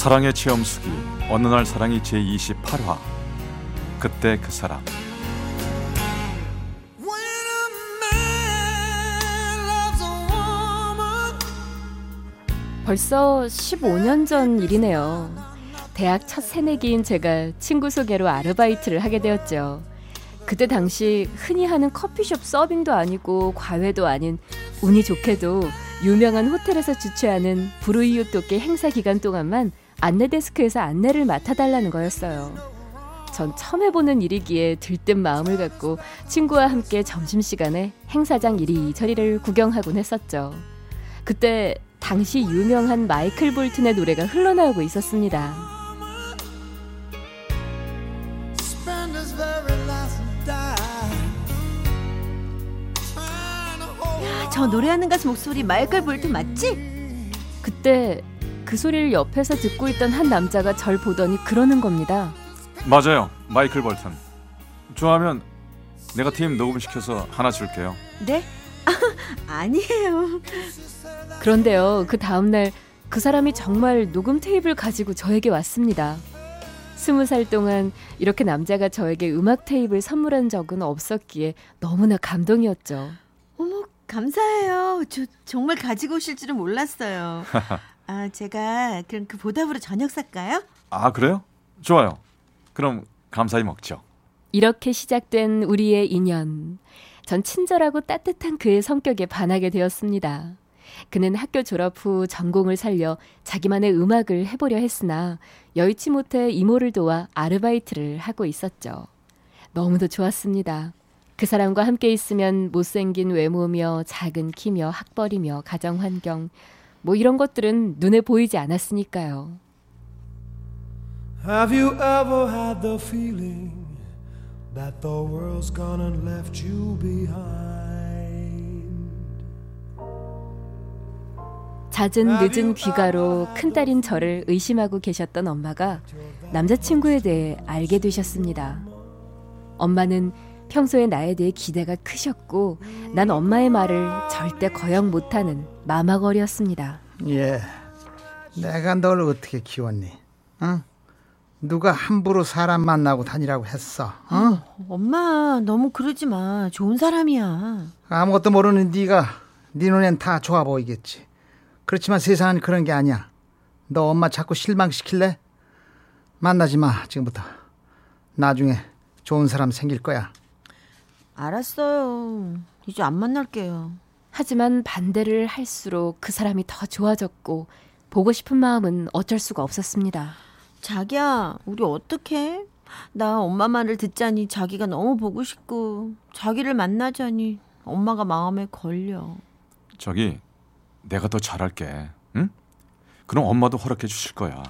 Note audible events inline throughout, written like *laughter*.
사랑의 체험수기 어느 날 사랑이 제28화 그때 그 사람 벌써 15년 전 일이네요. 대학 첫 새내기인 제가 친구 소개로 아르바이트를 하게 되었죠. 그때 당시 흔히 하는 커피숍 서빙도 아니고 과외도 아닌 운이 좋게도 유명한 호텔에서 주최하는 부르이유 토끼 행사 기간 동안만 안내 데스크에서 안내를 맡아달라는 거였어요. 전 처음 해보는 일이기에 들뜬 마음을 갖고 친구와 함께 점심시간에 행사장 이리저리를 구경하곤 했었죠. 그때 당시 유명한 마이클 볼튼의 노래가 흘러나오고 있었습니다. 야, 저 노래하는 가수 목소리 마이클 볼튼 맞지? 그때 그 소리를 옆에서 듣고 있던 한 남자가 절 보더니 그러는 겁니다. 맞아요 마이클 벌튼 좋아하면 내가 팀 녹음 시켜서 하나 줄게요 네? *laughs* 아니에요. 그런데요, 그 다음 날 그 사람이 정말 녹음 테이프를 가지고 저에게 왔습니다. 스무 살 동안 이렇게 남자가 저에게 음악 테이프를 선물한 적은 없었기에 너무나 감동이었죠. 어머, 감사해요. 저 정말 가지고 오실 줄은 몰랐어요. *laughs* 아, 제가 그럼 그 보답으로 저녁 살까요? 아 그래요? 좋아요 그럼 감사히 먹죠 이렇게 시작된 우리의 인연. 전 친절하고 따뜻한 그의 성격에 반하게 되었습니다. 그는 학교 졸업 후 전공을 살려 자기만의 음악을 해보려 했으나 여의치 못해 이모를 도와 아르바이트를 하고 있었죠. 너무도 좋았습니다. 그 사람과 함께 있으면 못생긴 외모며 작은 키며 학벌이며 가정 환경 뭐 이런 것들은 눈에 보이지 않았으니까요. Have you ever had the feeling that the world's gone and left you behind? 잦은 늦은 귀가로 큰딸인 저를 의심하고 계셨던 엄마가 남자친구에 대해 알게 되셨습니다. 엄마는 평소에 나에 대해 기대가 크셨고 난 엄마의 말을 절대 거역 못하는 마마걸이었습니다. 예. 내가 널 어떻게 키웠니? 응? 누가 함부로 사람 만나고 다니라고 했어? 어? 엄마, 너무 그러지 마. 좋은 사람이야. 아무것도 모르는 네가 네 눈엔 다 좋아 보이겠지. 그렇지만 세상은 그런 게 아니야. 너 엄마 자꾸 실망시킬래? 만나지 마 지금부터. 나중에 좋은 사람 생길 거야. 알았어요. 이제 안 만날게요. 하지만 반대를 할수록 그 사람이 더 좋아졌고 보고 싶은 마음은 어쩔 수가 없었습니다. 자기야, 우리 어떡해? 나 엄마 말을 듣자니 자기가 너무 보고 싶고 자기를 만나자니 엄마가 마음에 걸려. 저기 내가 더 잘할게 응? 그럼 엄마도 허락해 주실 거야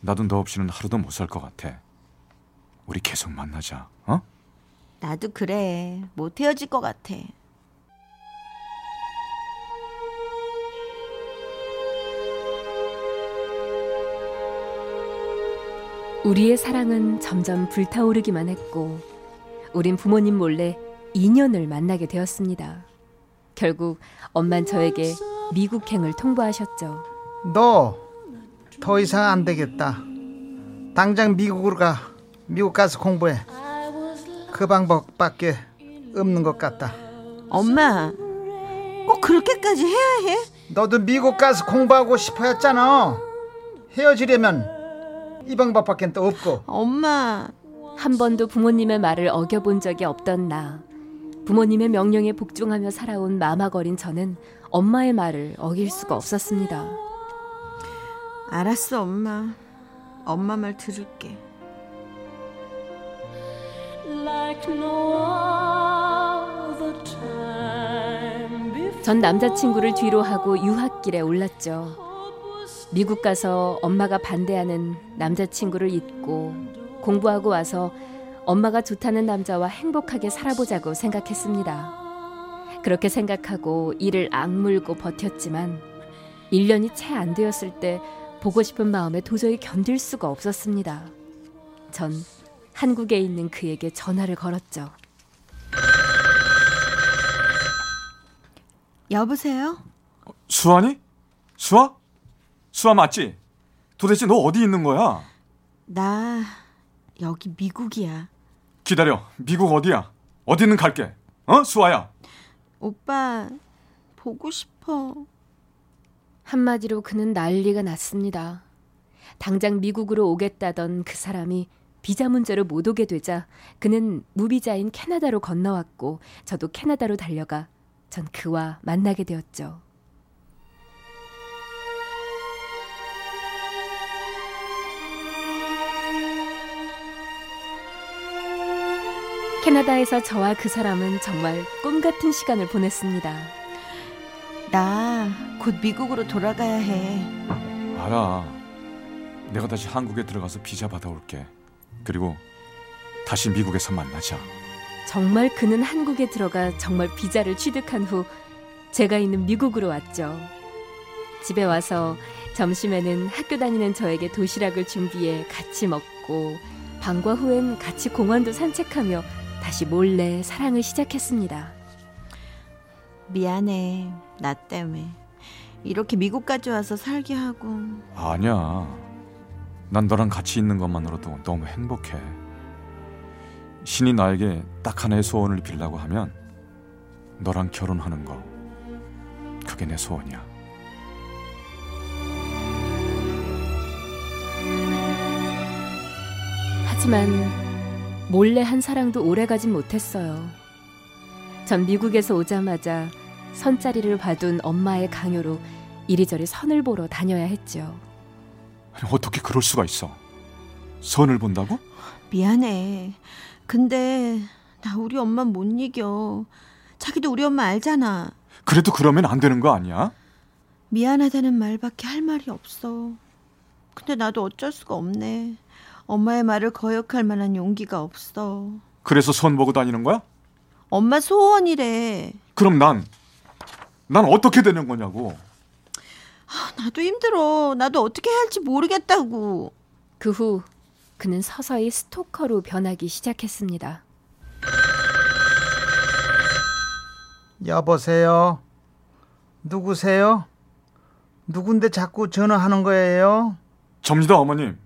나도 너 없이는 하루도 못 살 것 같아 우리 계속 만나자 어? 나도 그래. 못 헤어질 것 같아. 우리의 사랑은 점점 불타오르기만 했고 우린 부모님 몰래 2년을 만나게 되었습니다. 결국 엄만 저에게 미국행을 통보하셨죠. 너 더 이상 안 되겠다. 당장 미국으로 가. 미국 가서 공부해. 그 방법밖에 없는 것 같다. 엄마, 꼭 그렇게까지 해야 해? 너도 미국 가서 공부하고 싶어 했잖아. 헤어지려면 이 방법밖에 또 없고. 엄마, 한 번도 부모님의 말을 어겨본 적이 없던 나. 부모님의 명령에 복종하며 살아온 마마거린 저는 엄마의 말을 어길 수가 없었습니다. 알았어, 엄마. 엄마 말 들을게. 전 남자친구를 뒤로 하고 유학길에 올랐죠. 미국 가서 엄마가 반대하는 남자친구를 잊고 공부하고 와서 엄마가 좋다는 남자와 행복하게 살아보자고 생각했습니다. 그렇게 생각하고 이를 악물고 버텼지만 1년이 채 안 되었을 때 보고 싶은 마음에 도저히 견딜 수가 없었습니다. 전 한국에 있는 그에게 전화를 걸었죠. 여보세요? 수아니? 수아? 수아 맞지? 도대체 너 어디 있는 거야? 나 여기 미국이야. 기다려. 미국 어디야? 어디는 갈게. 어? 수아야. 오빠 보고 싶어. 한마디로 그는 난리가 났습니다. 당장 미국으로 오겠다던 그 사람이 비자 문제로 못 오게 되자 그는 무비자인 캐나다로 건너왔고 저도 캐나다로 달려가 전 그와 만나게 되었죠. 캐나다에서 저와 그 사람은 정말 꿈 같은 시간을 보냈습니다. 나 곧 미국으로 돌아가야 해. 알아. 내가 다시 한국에 들어가서 비자 받아올게. 그리고 다시 미국에서 만나자. 정말 그는 한국에 들어가 정말 비자를 취득한 후 제가 있는 미국으로 왔죠. 집에 와서 점심에는 학교 다니는 저에게 도시락을 준비해 같이 먹고 방과 후엔 같이 공원도 산책하며 다시 몰래 사랑을 시작했습니다. 미안해. 나 때문에. 이렇게 미국까지 와서 살게 하고. 아니야. 난 너랑 같이 있는 것만으로도 너무 행복해. 신이 나에게 딱 하나의 소원을 빌라고 하면 너랑 결혼하는 거. 그게 내 소원이야. 하지만 몰래 한 사랑도 오래가진 못했어요. 전 미국에서 오자마자 선자리를 봐둔 엄마의 강요로 이리저리 선을 보러 다녀야 했죠. 아니, 어떻게 그럴 수가 있어? 선을 본다고? 미안해. 근데 나 우리 엄마 못 이겨. 자기도 우리 엄마 알잖아. 그래도 그러면 안 되는 거 아니야? 미안하다는 말밖에 할 말이 없어. 근데 나도 어쩔 수가 없네. 엄마의 말을 거역할 만한 용기가 없어. 그래서 선 보고 다니는 거야? 엄마 소원이래. 그럼 난, 난 어떻게 되는 거냐고. 아, 나도 힘들어. 나도 어떻게 해야 할지 모르겠다고. 그 후 그는 서서히 스토커로 변하기 시작했습니다. 여보세요. 누구세요? 누군데 자꾸 전화하는 거예요? 접니다, 어머님.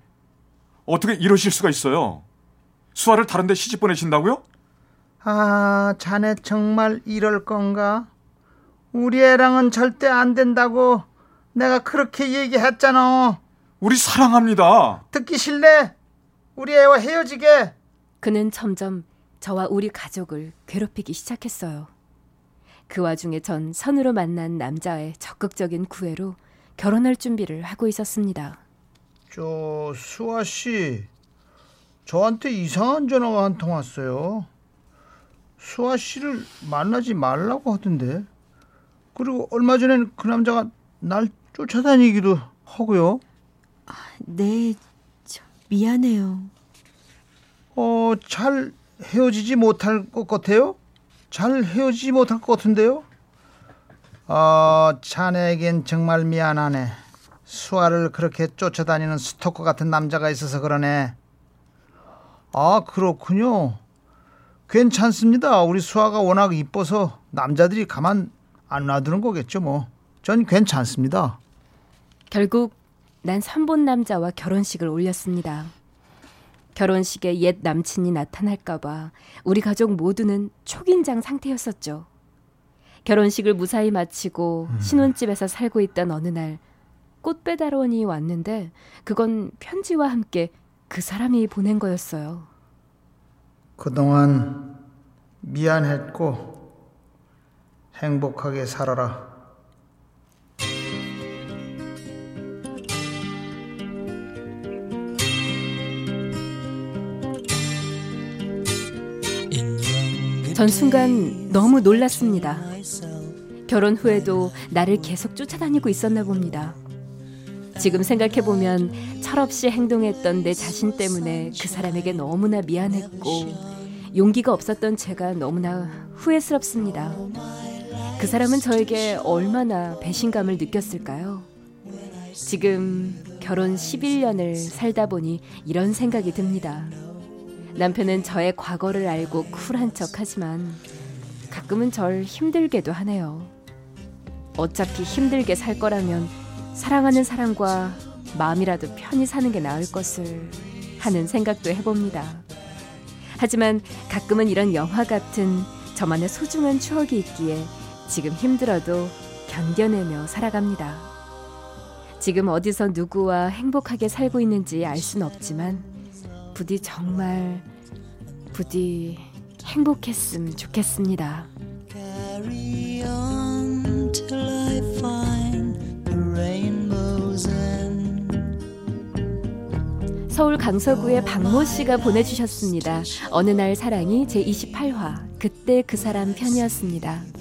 어떻게 이러실 수가 있어요? 수아를 다른 데 시집 보내신다고요? 아, 자네 정말 이럴 건가? 우리 애랑은 절대 안 된다고 내가 그렇게 얘기했잖아. 우리 사랑합니다. 듣기 싫네. 우리 애와 헤어지게. 그는 점점 저와 우리 가족을 괴롭히기 시작했어요. 그 와중에 전 선으로 만난 남자의 적극적인 구애로 결혼할 준비를 하고 있었습니다. 저 수아 씨, 저한테 이상한 전화가 한 통 왔어요. 수아 씨를 만나지 말라고 하던데. 그리고 얼마 전엔 그 남자가 날 쫓아다니기도 하고요. 네, 저, 미안해요. 어, 잘 헤어지지 못할 것 같아요? 잘 헤어지지 못할 것 같은데요? 어, 자네에겐 정말 미안하네. 수아를 그렇게 쫓아다니는 스토커 같은 남자가 있어서 그러네. 아, 그렇군요. 괜찮습니다. 우리 수아가 워낙 이뻐서 남자들이 가만 안 놔두는 거겠죠, 뭐. 전 괜찮습니다. 결국 난 선본 남자와 결혼식을 올렸습니다. 결혼식에 옛 남친이 나타날까봐 우리 가족 모두는 초긴장 상태였었죠. 결혼식을 무사히 마치고 신혼집에서 살고 있던 어느 날 꽃배달원이 왔는데 그건 편지와 함께 그 사람이 보낸 거였어요. 그동안 미안했고 행복하게 살아라. 전 순간 너무 놀랐습니다. 결혼 후에도 나를 계속 쫓아다니고 있었나 봅니다. 지금 생각해보면 철없이 행동했던 내 자신 때문에 그 사람에게 너무나 미안했고 용기가 없었던 제가 너무나 후회스럽습니다. 그 사람은 저에게 얼마나 배신감을 느꼈을까요? 지금 결혼 11년을 살다 보니 이런 생각이 듭니다. 남편은 저의 과거를 알고 쿨한 척 하지만 가끔은 절 힘들게도 하네요. 어차피 힘들게 살 거라면 사랑하는 사람과 마음이라도 편히 사는 게 나을 것을 하는 생각도 해봅니다. 하지만 가끔은 이런 영화 같은 저만의 소중한 추억이 있기에 지금 힘들어도 견뎌내며 살아갑니다. 지금 어디서 누구와 행복하게 살고 있는지 알 수는 없지만 부디 정말 부디 행복했으면 좋겠습니다. 서울 강서구의 박모 씨가 보내주셨습니다. 어느 날 사랑이 제 28화 그때 그 사람 편이었습니다.